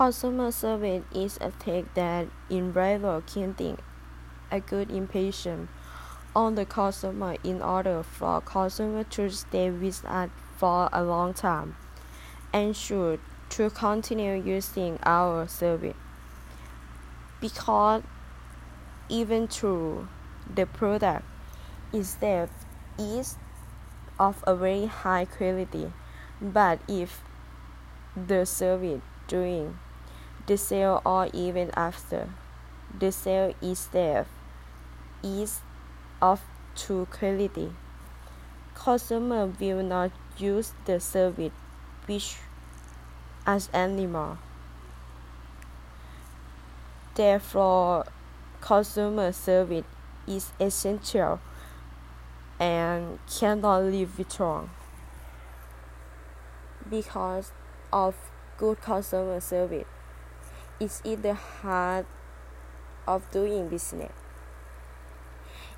Customer service is a tech that enables creating a good impression on the customer in order for customer to stay with us for a long time and should to continue using our service. Because even though the product itself is of a very high quality but if the service during the sale or even after. The sale itself is of too quality. Customer will not use the service which as anymore. Therefore consumer service is essential and cannot live without because of good customer service is in the heart of doing business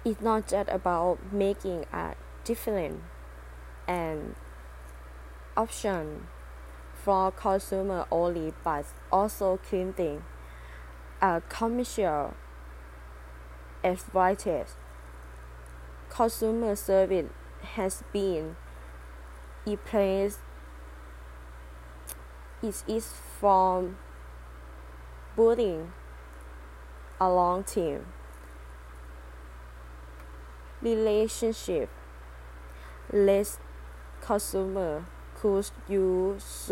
it's not just about making a different and option for consumer only but also creating a commercial advantage. Consumer service has been replaced. place it is from building a long term relationship. Less consumer could use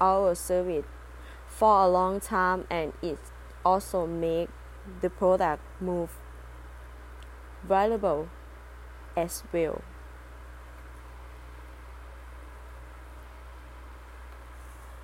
our service for a long time and it also make the product more valuable as well